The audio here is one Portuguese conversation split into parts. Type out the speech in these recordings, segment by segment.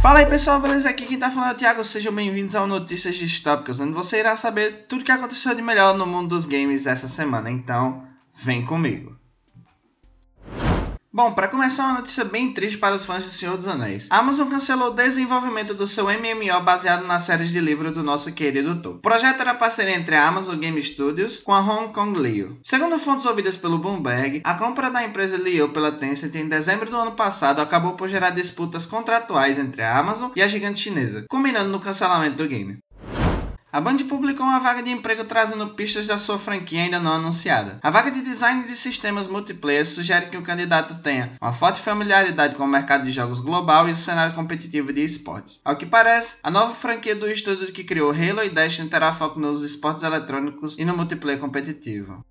Fala aí pessoal, beleza? Aqui quem tá falando é o Thiago, sejam bem-vindos ao Notícias Distópicas, onde você irá saber tudo o que aconteceu de melhor no mundo dos games essa semana, então vem comigo. Bom, para começar, uma notícia bem triste para os fãs de Senhor dos Anéis. A Amazon cancelou o desenvolvimento do seu MMO baseado nas séries de livro do nosso querido Tô. O projeto era parceria entre a Amazon Game Studios com a Hong Kong Leo. Segundo fontes ouvidas pelo Bloomberg, a compra da empresa Leo pela Tencent em dezembro do ano passado acabou por gerar disputas contratuais entre a Amazon e a gigante chinesa, culminando no cancelamento do game. A Band publicou uma vaga de emprego trazendo pistas da sua franquia ainda não anunciada. A vaga de design de sistemas multiplayer sugere que o candidato tenha uma forte familiaridade com o mercado de jogos global e o cenário competitivo de esportes. Ao que parece, a nova franquia do estúdio que criou Halo e Destiny terá foco nos esportes eletrônicos e no multiplayer competitivo.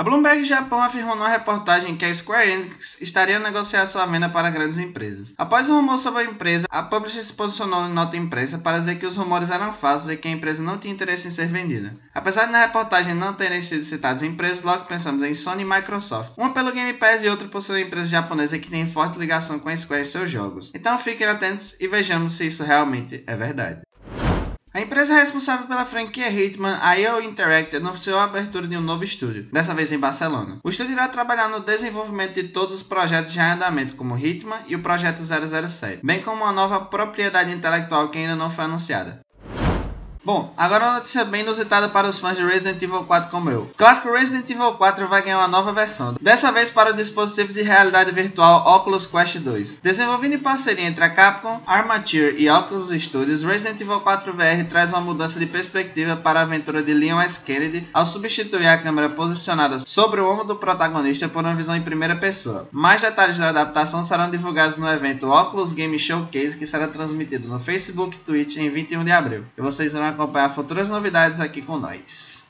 A Bloomberg Japão afirmou numa reportagem que a Square Enix estaria a negociar sua venda para grandes empresas. Após o rumor sobre a empresa, a publisher se posicionou em nota impressa para dizer que os rumores eram falsos e que a empresa não tinha interesse em ser vendida. Apesar de na reportagem não terem sido citadas empresas, logo pensamos em Sony e Microsoft. Uma pelo Game Pass e outra por ser uma empresa japonesa que tem forte ligação com a Square em seus jogos. Então fiquem atentos e vejamos se isso realmente é verdade. A empresa responsável pela franquia Hitman, EO Interactive, anunciou a abertura de um novo estúdio, dessa vez em Barcelona. O estúdio irá trabalhar no desenvolvimento de todos os projetos já em andamento, como Hitman e o Projeto 007, bem como uma nova propriedade intelectual que ainda não foi anunciada. Bom, agora uma notícia bem inusitada para os fãs de Resident Evil 4 como eu. O clássico Resident Evil 4 vai ganhar uma nova versão, dessa vez para o dispositivo de realidade virtual Oculus Quest 2. Desenvolvido em parceria entre a Capcom, Armature e Oculus Studios, Resident Evil 4 VR traz uma mudança de perspectiva para a aventura de Leon S. Kennedy ao substituir a câmera posicionada sobre o ombro do protagonista por uma visão em primeira pessoa. Mais detalhes da adaptação serão divulgados no evento Oculus Game Showcase que será transmitido no Facebook e Twitch em 21 de abril. E vocês vão acompanhar futuras novidades aqui com nós.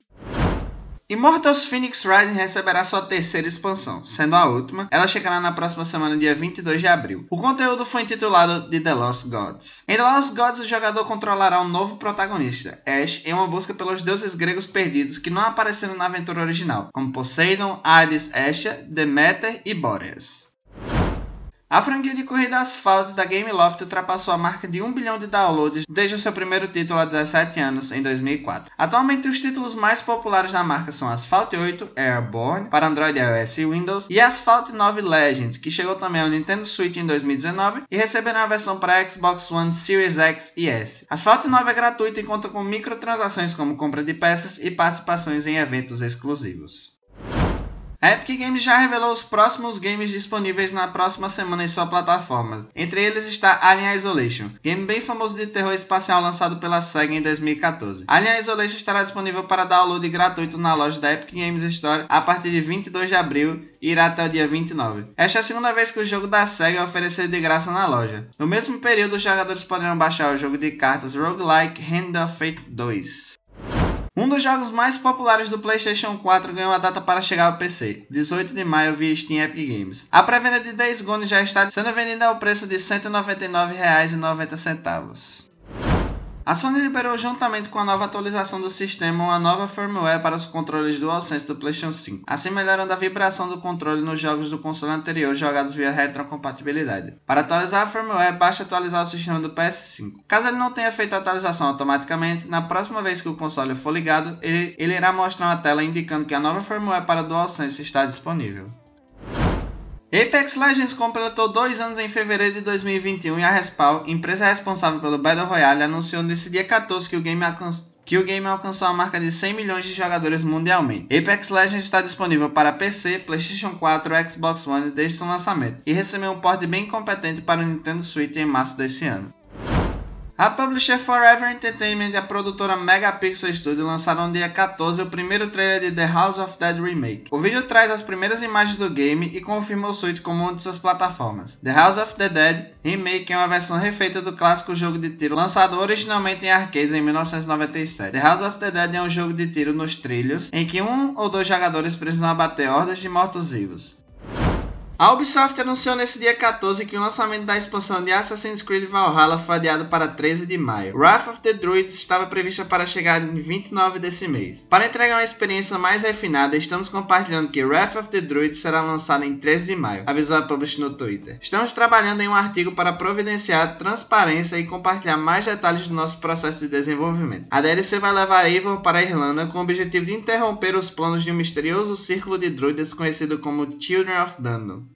Immortals Phoenix Rising receberá sua terceira expansão, sendo a última, ela chegará na próxima semana, dia 22 de abril. O conteúdo foi intitulado de The Lost Gods. Em The Lost Gods, o jogador controlará um novo protagonista, Ash, em uma busca pelos deuses gregos perdidos que não apareceram na aventura original, como Poseidon, Hades, Estia, Demeter e Boreas. A franquia de corrida asfalto da Gameloft ultrapassou a marca de 1 bilhão de downloads desde o seu primeiro título há 17 anos, em 2004. Atualmente, os títulos mais populares da marca são Asphalt 8 Airborne para Android, iOS e Windows e Asphalt 9 Legends, que chegou também ao Nintendo Switch em 2019 e receberá a versão para Xbox One Series X e S. Asphalt 9 é gratuito e conta com microtransações como compra de peças e participações em eventos exclusivos. A Epic Games já revelou os próximos games disponíveis na próxima semana em sua plataforma. Entre eles está Alien Isolation, game bem famoso de terror espacial lançado pela SEGA em 2014. Alien Isolation estará disponível para download gratuito na loja da Epic Games Store a partir de 22 de abril e irá até o dia 29. Esta é a segunda vez que o jogo da SEGA é oferecido de graça na loja. No mesmo período, os jogadores poderão baixar o jogo de cartas Roguelike Hand of Fate 2. Um dos jogos mais populares do PlayStation 4 ganhou a data para chegar ao PC, 18 de maio via Steam Epic Games. A pré-venda de Days Gone já está sendo vendida ao preço de R$ 199,90. A Sony liberou juntamente com a nova atualização do sistema uma nova firmware para os controles DualSense do PlayStation 5, assim melhorando a vibração do controle nos jogos do console anterior jogados via retrocompatibilidade. Para atualizar a firmware, basta atualizar o sistema do PS5. Caso ele não tenha feito a atualização automaticamente, na próxima vez que o console for ligado, ele, ele irá mostrar uma tela indicando que a nova firmware para DualSense está disponível. Apex Legends completou dois anos em fevereiro de 2021 e a Respawn, empresa responsável pelo Battle Royale, anunciou nesse dia 14 que o game que o game alcançou a marca de 100 milhões de jogadores mundialmente. Apex Legends está disponível para PC, PlayStation 4 e Xbox One desde seu lançamento, e recebeu um porte bem competente para o Nintendo Switch em março desse ano. A publisher Forever Entertainment e a produtora Megapixel Studio lançaram no dia 14 o primeiro trailer de The House of Dead Remake. O vídeo traz as primeiras imagens do game e confirma o Switch como uma de suas plataformas. The House of the Dead Remake é uma versão refeita do clássico jogo de tiro lançado originalmente em arcades em 1997. The House of the Dead é um jogo de tiro nos trilhos em que um ou dois jogadores precisam abater hordas de mortos-vivos. A Ubisoft anunciou nesse dia 14 que o lançamento da expansão de Assassin's Creed Valhalla foi adiado para 13 de maio. Wrath of the Druids estava prevista para chegar em 29 desse mês. Para entregar uma experiência mais refinada, estamos compartilhando que Wrath of the Druids será lançado em 13 de maio, avisou a Publish no Twitter. Estamos trabalhando em um artigo para providenciar transparência e compartilhar mais detalhes do nosso processo de desenvolvimento. A DLC vai levar Eivor para a Irlanda com o objetivo de interromper os planos de um misterioso círculo de druidas conhecido como Children of Dundon.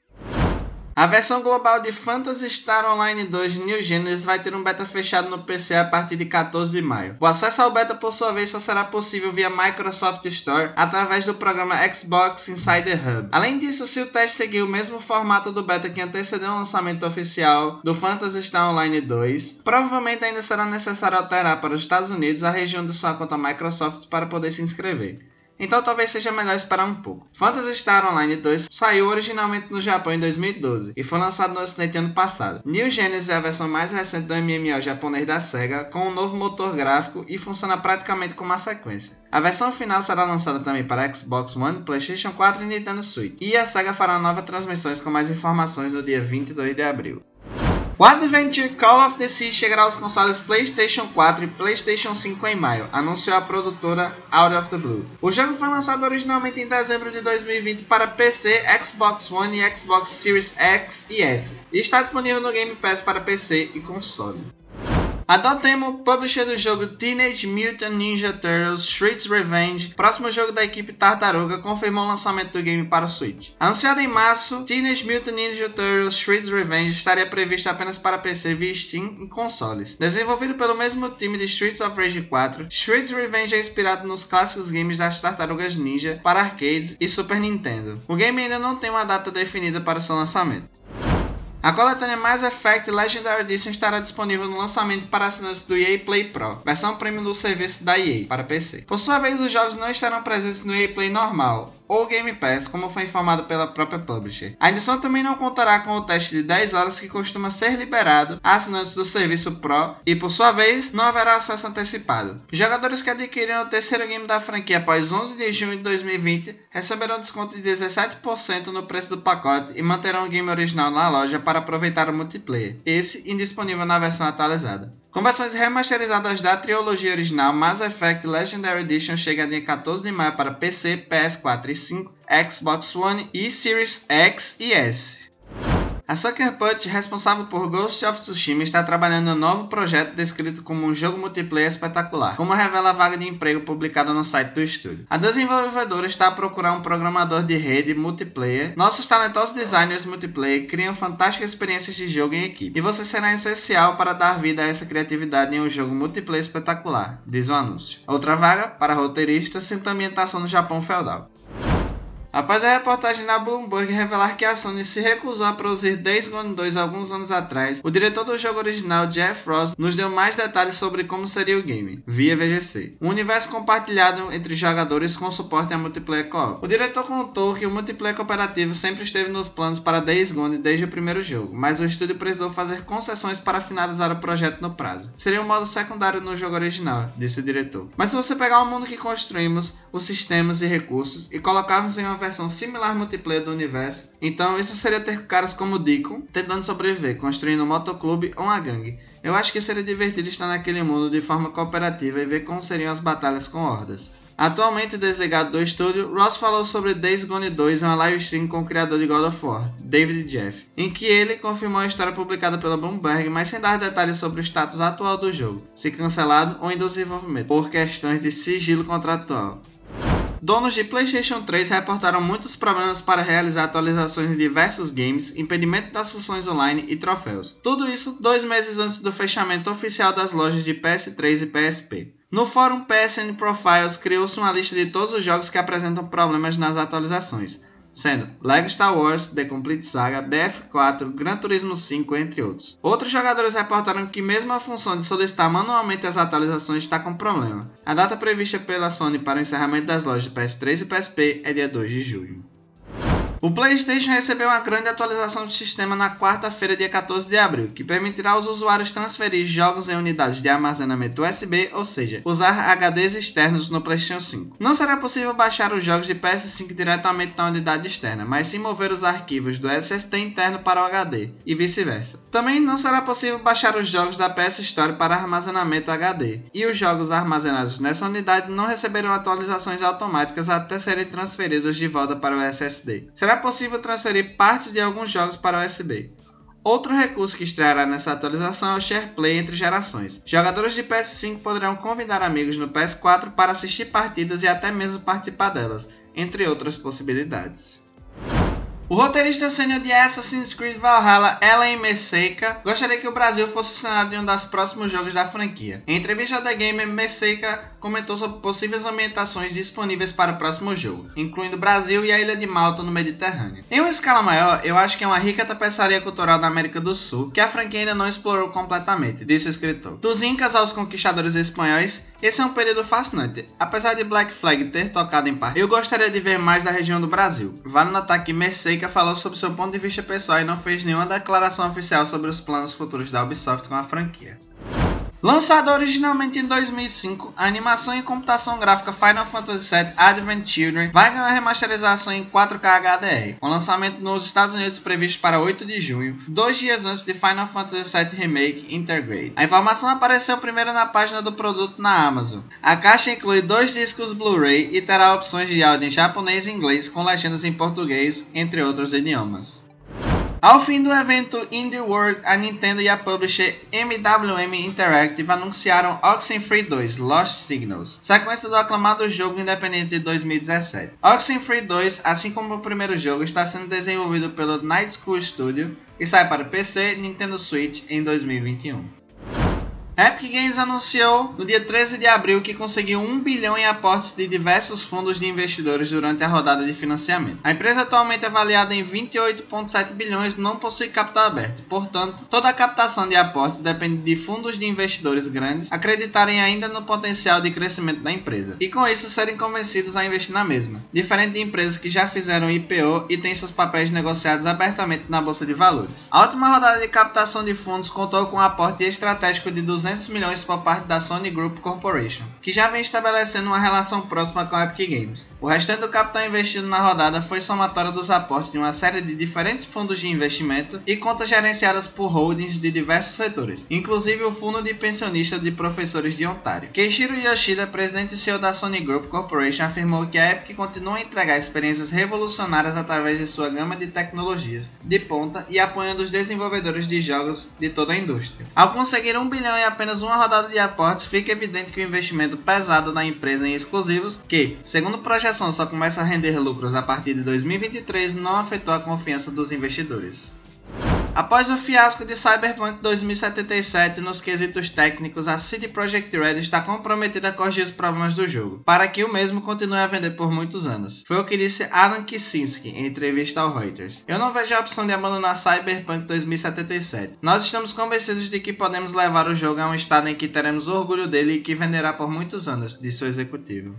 A versão global de Phantasy Star Online 2 New Genesis vai ter um beta fechado no PC a partir de 14 de maio. O acesso ao beta, por sua vez, só será possível via Microsoft Store através do programa Xbox Insider Hub. Além disso, se o teste seguir o mesmo formato do beta que antecedeu o lançamento oficial do Phantasy Star Online 2, provavelmente ainda será necessário alterar para os Estados Unidos a região de sua conta Microsoft para poder se inscrever então talvez seja melhor esperar um pouco. Phantasy Star Online 2 saiu originalmente no Japão em 2012 e foi lançado no ocidente ano passado. New Genesis é a versão mais recente do MMO japonês da SEGA, com um novo motor gráfico e funciona praticamente como uma sequência. A versão final será lançada também para Xbox One, PlayStation 4 e Nintendo Switch. E a SEGA fará novas transmissões com mais informações no dia 22 de abril. O Adventure Call of the Sea chegará aos consoles PlayStation 4 e PlayStation 5 em maio, anunciou a produtora Out of the Blue. O jogo foi lançado originalmente em dezembro de 2020 para PC, Xbox One e Xbox Series X e S, e está disponível no Game Pass para PC e console. A Dotemu, publisher do jogo Teenage Mutant Ninja Turtles Shredder's Revenge, próximo jogo da equipe Tartaruga, confirmou o lançamento do game para o Switch. Anunciado em março, Teenage Mutant Ninja Turtles Shredder's Revenge estaria previsto apenas para PC via Steam e consoles. Desenvolvido pelo mesmo time de Streets of Rage 4, Shredder's Revenge é inspirado nos clássicos games das Tartarugas Ninja para arcades e Super Nintendo. O game ainda não tem uma data definida para seu lançamento. A coletânea Mass Effect Legendary Edition estará disponível no lançamento para assinantes do EA Play Pro, versão premium do serviço da EA para PC. Por sua vez, os jogos não estarão presentes no EA Play normal, ou Game Pass, como foi informado pela própria publisher. A edição também não contará com o teste de 10 horas que costuma ser liberado a assinantes do serviço Pro e, por sua vez, não haverá acesso antecipado. Jogadores que adquiriram o terceiro game da franquia após 11 de junho de 2020 receberão desconto de 17% no preço do pacote e manterão o game original na loja para aproveitar o multiplayer, esse indisponível na versão atualizada. Com versões remasterizadas da trilogia original, Mass Effect Legendary Edition chega dia 14 de maio para PC, PS4 e 5, Xbox One e Series X e S. A Sucker Punch, responsável por Ghost of Tsushima, está trabalhando em um novo projeto descrito como um jogo multiplayer espetacular, como revela a vaga de emprego publicada no site do estúdio. A desenvolvedora está a procurar um programador de rede multiplayer. Nossos talentosos designers multiplayer criam fantásticas experiências de jogo em equipe, e você será essencial para dar vida a essa criatividade em um jogo multiplayer espetacular, diz o anúncio. Outra vaga para roteirista, sem ambientação no Japão feudal. Após a reportagem na Bloomberg revelar que a Sony se recusou a produzir Days Gone 2 alguns anos atrás, o diretor do jogo original, Jeff Ross, nos deu mais detalhes sobre como seria o game, via VGC. Um universo compartilhado entre jogadores com suporte a multiplayer co-op. O diretor contou que o multiplayer cooperativo sempre esteve nos planos para Days Gone desde o primeiro jogo, mas o estúdio precisou fazer concessões para finalizar o projeto no prazo. Seria um modo secundário no jogo original, disse o diretor. Mas se você pegar o mundo que construímos, os sistemas e recursos, e colocarmos em uma versão similar multiplayer do universo. Então isso seria ter caras como Deacon tentando sobreviver, construindo um motoclube ou uma gangue. Eu acho que seria divertido estar naquele mundo de forma cooperativa e ver como seriam as batalhas com hordas. Atualmente desligado do estúdio, Ross falou sobre Days Gone 2 em uma live stream com o criador de God of War, David Jeff, em que ele confirmou a história publicada pela Bloomberg, mas sem dar detalhes sobre o status atual do jogo, se cancelado ou em desenvolvimento, por questões de sigilo contratual. Donos de PlayStation 3 reportaram muitos problemas para realizar atualizações em diversos games, impedimento das funções online e troféus. Tudo isso dois meses antes do fechamento oficial das lojas de PS3 e PSP. No fórum PSN Profiles criou-se uma lista de todos os jogos que apresentam problemas nas atualizações sendo Lego Star Wars, The Complete Saga, BF4, Gran Turismo 5, entre outros. Outros jogadores reportaram que mesmo a função de solicitar manualmente as atualizações está com problema. A data prevista pela Sony para o encerramento das lojas de PS3 e PSP é dia 2 de julho. O PlayStation recebeu uma grande atualização do sistema na quarta-feira, dia 14 de abril, que permitirá aos usuários transferir jogos em unidades de armazenamento USB, ou seja, usar HDs externos no PlayStation 5. Não será possível baixar os jogos de PS5 diretamente na unidade externa, mas sim mover os arquivos do SSD interno para o HD, e vice-versa. Também não será possível baixar os jogos da PS Store para armazenamento HD, e os jogos armazenados nessa unidade não receberão atualizações automáticas até serem transferidos de volta para o SSD. Será possível transferir partes de alguns jogos para USB. Outro recurso que estreará nessa atualização é o SharePlay entre gerações. Jogadores de PS5 poderão convidar amigos no PS4 para assistir partidas e até mesmo participar delas, entre outras possibilidades. O roteirista sênior de Assassin's Creed Valhalla, Ellen Messeika, gostaria que o Brasil fosse o cenário de um dos próximos jogos da franquia. Em entrevista da Gamer, Messeika comentou sobre possíveis ambientações disponíveis para o próximo jogo, incluindo Brasil e a ilha de Malta no Mediterrâneo. Em uma escala maior, eu acho que é uma rica tapeçaria cultural da América do Sul que a franquia ainda não explorou completamente, disse o escritor. Dos Incas aos conquistadores espanhóis, esse é um período fascinante. Apesar de Black Flag ter tocado em parte, eu gostaria de ver mais da região do Brasil. Vale notar que Messeika Seika falou sobre seu ponto de vista pessoal e não fez nenhuma declaração oficial sobre os planos futuros da Ubisoft com a franquia. Lançado originalmente em 2005, a animação em computação gráfica Final Fantasy VII Advent Children vai ganhar remasterização em 4K HDR, com lançamento nos Estados Unidos previsto para 8 de junho, dois dias antes de Final Fantasy VII Remake Intergrade. A informação apareceu primeiro na página do produto na Amazon. A caixa inclui dois discos Blu-ray e terá opções de áudio em japonês e inglês com legendas em português, entre outros idiomas. Ao fim do evento Indie World, a Nintendo e a publisher MWM Interactive anunciaram Oxenfree 2 Lost Signals, sequência do aclamado jogo independente de 2017. Oxenfree 2, assim como o primeiro jogo, está sendo desenvolvido pelo Night School Studio e sai para PC Nintendo Switch em 2021. Epic Games anunciou no dia 13 de abril que conseguiu 1 bilhão em apostas de diversos fundos de investidores durante a rodada de financiamento. A empresa atualmente avaliada em 28,7 bilhões não possui capital aberto, portanto, toda a captação de apostas depende de fundos de investidores grandes acreditarem ainda no potencial de crescimento da empresa e com isso serem convencidos a investir na mesma, diferente de empresas que já fizeram IPO e têm seus papéis negociados abertamente na bolsa de valores. A última rodada de captação de fundos contou com um aporte estratégico de 200 200 milhões por parte da Sony Group Corporation, que já vem estabelecendo uma relação próxima com a Epic Games. O restante do capital investido na rodada foi somatório dos aportes de uma série de diferentes fundos de investimento e contas gerenciadas por holdings de diversos setores, inclusive o fundo de pensionista de professores de Ontário. Keishiro Yoshida, presidente e CEO da Sony Group Corporation, afirmou que a Epic continua a entregar experiências revolucionárias através de sua gama de tecnologias de ponta e apoiando os desenvolvedores de jogos de toda a indústria. Ao conseguir um bilhão em apenas uma rodada de aportes, fica evidente que o investimento pesado da empresa em exclusivos, que, segundo projeção, só começa a render lucros a partir de 2023, não afetou a confiança dos investidores. Após o fiasco de Cyberpunk 2077 nos quesitos técnicos, a CD Projekt Red está comprometida a corrigir os problemas do jogo, para que o mesmo continue a vender por muitos anos. Foi o que disse Alan Kicinski em entrevista ao Reuters. Eu não vejo a opção de abandonar Cyberpunk 2077. Nós estamos convencidos de que podemos levar o jogo a um estado em que teremos orgulho dele e que venderá por muitos anos, disse o executivo.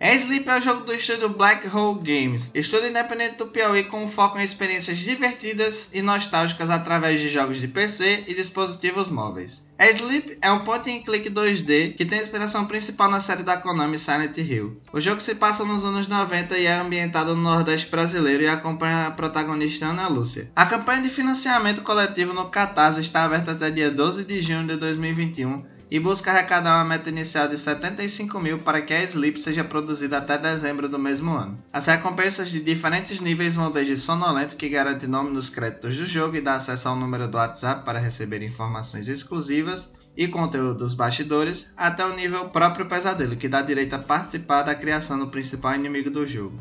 Sleep é o jogo do estúdio Black Hole Games, estúdio independente do Piauí com foco em experiências divertidas e nostálgicas através de jogos de PC e dispositivos móveis. Sleep é um point and click 2D que tem inspiração principal na série da Konami Silent Hill. O jogo se passa nos anos 90 e é ambientado no Nordeste brasileiro e acompanha a protagonista Ana Lúcia. A campanha de financiamento coletivo no Catarse está aberta até dia 12 de junho de 2021 e busca arrecadar uma meta inicial de 75 mil para que a Sleep seja produzida até dezembro do mesmo ano. As recompensas de diferentes níveis vão desde Sonolento, que garante nome nos créditos do jogo e dá acesso ao número do WhatsApp para receber informações exclusivas e conteúdo dos bastidores, até o nível próprio pesadelo, que dá direito a participar da criação do principal inimigo do jogo.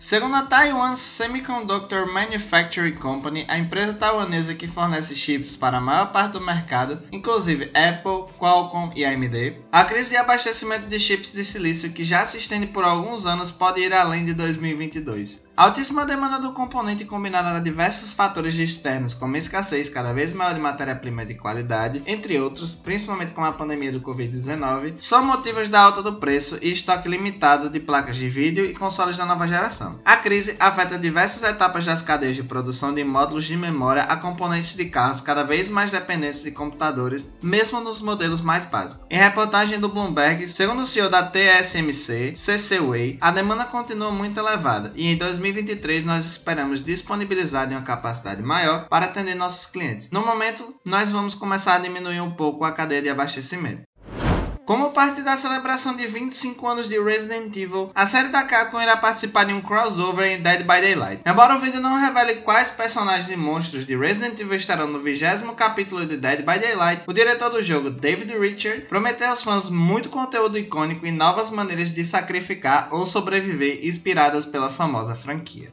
Segundo a Taiwan Semiconductor Manufacturing Company, a empresa taiwanesa que fornece chips para a maior parte do mercado, inclusive Apple, Qualcomm e AMD, a crise de abastecimento de chips de silício que já se estende por alguns anos pode ir além de 2022. A altíssima demanda do componente combinada a diversos fatores externos, como escassez cada vez maior de matéria-prima de qualidade, entre outros, principalmente com a pandemia do Covid-19, são motivos da alta do preço e estoque limitado de placas de vídeo e consoles da nova geração. A crise afeta diversas etapas das cadeias de produção de módulos de memória a componentes de carros cada vez mais dependentes de computadores, mesmo nos modelos mais básicos. Em reportagem do Bloomberg, segundo o CEO da TSMC, CCWay, a demanda continua muito elevada e em 2023 nós esperamos disponibilizar de uma capacidade maior para atender nossos clientes. No momento, nós vamos começar a diminuir um pouco a cadeia de abastecimento. Como parte da celebração de 25 anos de Resident Evil, a série da Capcom irá participar de um crossover em Dead by Daylight. Embora o vídeo não revele quais personagens e monstros de Resident Evil estarão no 20 capítulo de Dead by Daylight, o diretor do jogo, David Richard, prometeu aos fãs muito conteúdo icônico e novas maneiras de sacrificar ou sobreviver inspiradas pela famosa franquia.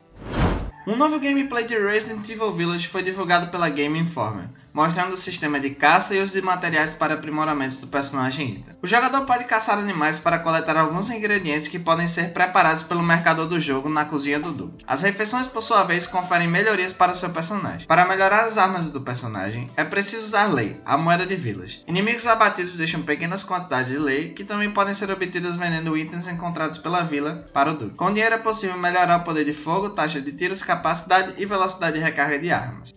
Um novo gameplay de Resident Evil Village foi divulgado pela Game Informer, mostrando o sistema de caça e os de materiais para aprimoramentos do personagem Ida. O jogador pode caçar animais para coletar alguns ingredientes que podem ser preparados pelo mercador do jogo na cozinha do Duke. As refeições, por sua vez, conferem melhorias para seu personagem. Para melhorar as armas do personagem, é preciso usar Lei, a moeda de Village. Inimigos abatidos deixam pequenas quantidades de Lei, que também podem ser obtidas vendendo itens encontrados pela vila para o Duke. Com dinheiro é possível melhorar o poder de fogo, taxa de tiros, capacidade e velocidade de recarga de armas.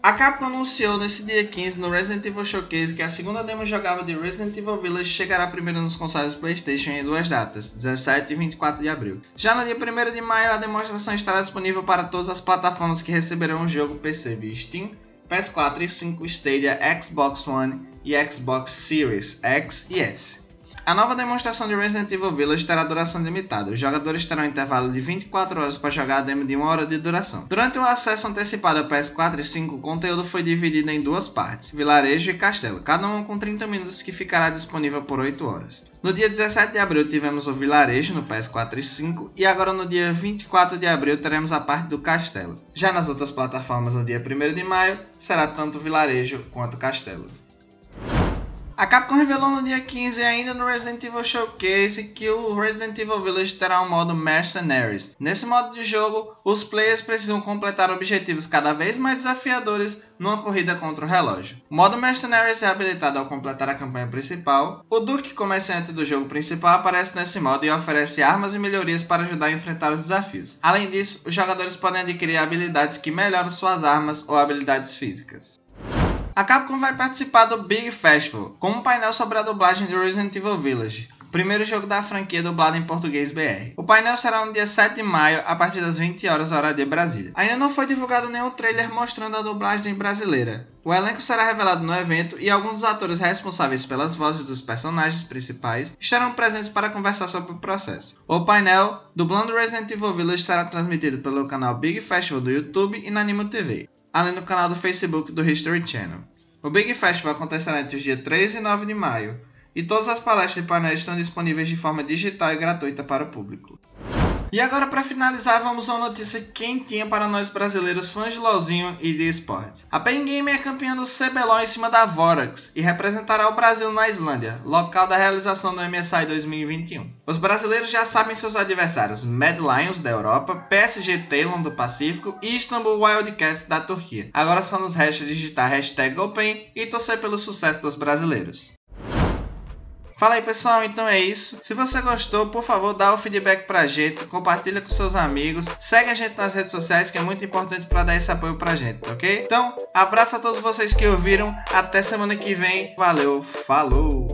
A Capcom anunciou nesse dia 15 no Resident Evil Showcase que a segunda demo jogável de Resident Evil Village chegará primeiro nos consoles PlayStation em duas datas, 17 e 24 de abril. Já no dia 1 de maio, a demonstração estará disponível para todas as plataformas que receberão o jogo PC Steam, PS4 e 5 Stadia, Xbox One e Xbox Series X e S. A nova demonstração de Resident Evil Village terá duração limitada. Os jogadores terão um intervalo de 24 horas para jogar a demo de 1 hora de duração. Durante o acesso antecipado a PS4 e 5, o conteúdo foi dividido em duas partes, vilarejo e castelo, cada uma com 30 minutos que ficará disponível por 8 horas. No dia 17 de abril tivemos o vilarejo no PS4 e 5 e agora no dia 24 de abril teremos a parte do castelo. Já nas outras plataformas no dia 1 de maio será tanto vilarejo quanto castelo. A Capcom revelou no dia 15, ainda no Resident Evil Showcase, que o Resident Evil Village terá um modo Mercenaries. Nesse modo de jogo, os players precisam completar objetivos cada vez mais desafiadores numa corrida contra o relógio. O modo Mercenaries é habilitado ao completar a campanha principal. O Duke, comerciante do jogo principal, aparece nesse modo e oferece armas e melhorias para ajudar a enfrentar os desafios. Além disso, os jogadores podem adquirir habilidades que melhoram suas armas ou habilidades físicas. A Capcom vai participar do Big Festival, com um painel sobre a dublagem de Resident Evil Village, primeiro jogo da franquia dublado em português BR. O painel será no dia 7 de maio, a partir das 20 horas hora de Brasília. Ainda não foi divulgado nenhum trailer mostrando a dublagem brasileira. O elenco será revelado no evento e alguns dos atores responsáveis pelas vozes dos personagens principais estarão presentes para conversar sobre o processo. O painel dublando Resident Evil Village será transmitido pelo canal Big Festival do YouTube e na Animo TV além do canal do Facebook do History Channel. O Big Festival acontecerá entre os dias 3 e 9 de maio, e todas as palestras e painéis estão disponíveis de forma digital e gratuita para o público. E agora, para finalizar, vamos a uma notícia quentinha para nós brasileiros fãs de LoLzinho e de esportes. A Pen Game é campeã do CBLOL em cima da Vorax e representará o Brasil na Islândia, local da realização do MSI 2021. Os brasileiros já sabem seus adversários: Mad Lions da Europa, PSG Talon do Pacífico e Istanbul Wildcats da Turquia. Agora só nos resta digitar hashtag Open e torcer pelo sucesso dos brasileiros. Fala aí pessoal, então é isso. Se você gostou, por favor, dá o feedback pra gente, compartilha com seus amigos, segue a gente nas redes sociais que é muito importante para dar esse apoio pra gente, ok? Então, abraço a todos vocês que ouviram, até semana que vem, valeu, falou!